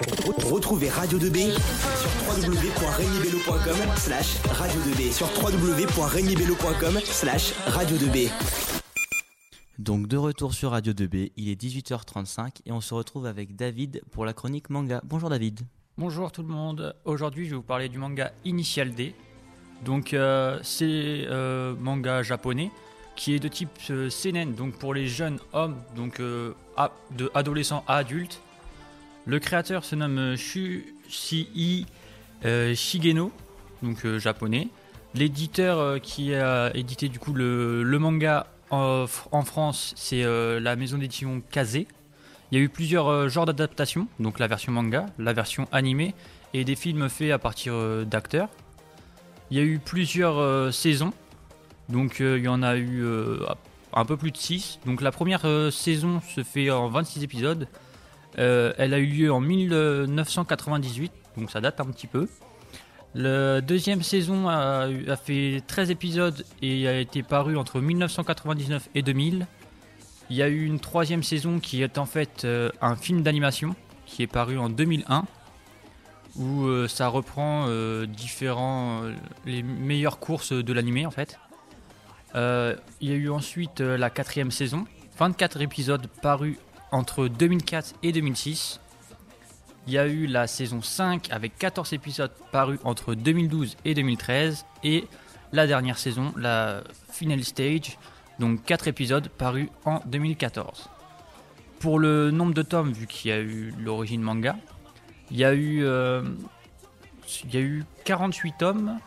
Retrouvez Radio 2B sur www.regnibello.com slash radio 2B sur www.regnibello.com slash radio 2B. Donc de retour sur Radio 2B, il est 18h35 et on se retrouve avec David pour la chronique manga. Bonjour David. Bonjour tout le monde. Aujourd'hui, je vais vous parler du manga Initial D. Donc euh, c'est euh, manga japonais qui est de type euh, seinen, donc pour les jeunes hommes, donc euh, de adolescents à adultes. Le créateur se nomme euh, Shushii euh, Shigeno, donc euh, japonais. L'éditeur euh, qui a édité du coup le, manga en, France, c'est la maison d'édition Kazé. Il y a eu plusieurs genres d'adaptations, donc la version manga, la version animée et des films faits à partir d'acteurs. Il y a eu plusieurs saisons, donc il y en a eu un peu plus de 6. Donc la première saison se fait en 26 épisodes. Euh, elle a eu lieu en 1998, donc ça date un petit peu. La deuxième saison a, fait 13 épisodes et a été parue entre 1999 et 2000. Il y a eu une troisième saison qui est en fait euh, un film d'animation qui est paru en 2001 où euh, ça reprend différents les meilleures courses de l'animé en fait. Il y a eu ensuite la quatrième saison, 24 épisodes parus entre 2004 et 2006. Il y a eu la saison 5 avec 14 épisodes parus entre 2012 et 2013 et la dernière saison, la final stage, donc 4 épisodes parus en 2014. Pour le nombre de tomes, vu qu'il y a eu l'origine manga, il y a eu, euh, il y a eu 48 tomes,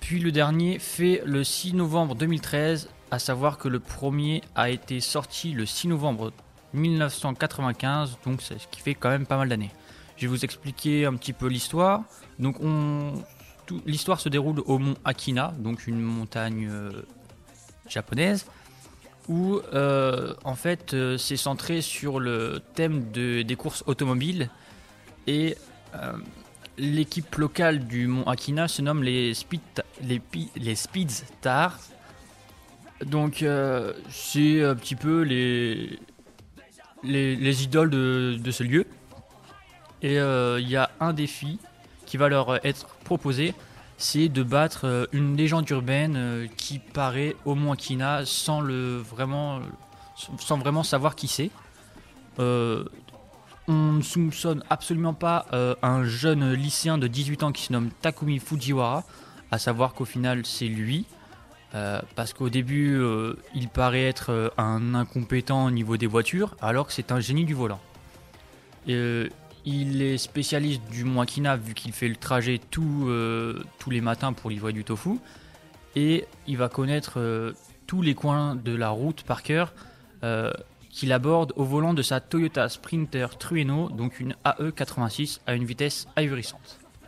puis le dernier fait le 6 novembre 2013, à savoir que le premier a été sorti le 6 novembre 1995, donc c'est ce qui fait quand même pas mal d'années. Je vais vous expliquer un petit peu l'histoire. Donc l'histoire se déroule au mont Akina, donc une montagne euh, japonaise, où euh, en fait euh, c'est centré sur le thème de- des courses automobiles et l'équipe locale du mont Akina se nomme les Speed, les, les. Donc c'est un petit peu les, les, les idoles de, ce lieu. Et euh, il y a un défi qui va leur être proposé, c'est de battre euh, une légende urbaine euh, qui paraît au Akina sans le vraiment sans savoir qui c'est. On ne soupçonne absolument pas un jeune lycéen de 18 ans qui se nomme Takumi Fujiwara, à savoir qu'au final c'est lui, euh, parce qu'au début euh, il paraît être euh, un incompétent au niveau des voitures, alors que c'est un génie du volant. Il est spécialiste du Mont Akina vu qu'il fait le trajet tous les matins pour livrer du tofu, et il va connaître tous les coins de la route par cœur. qu'il aborde au volant de sa Toyota Sprinter Trueno, donc une AE86 à une vitesse ahurissante.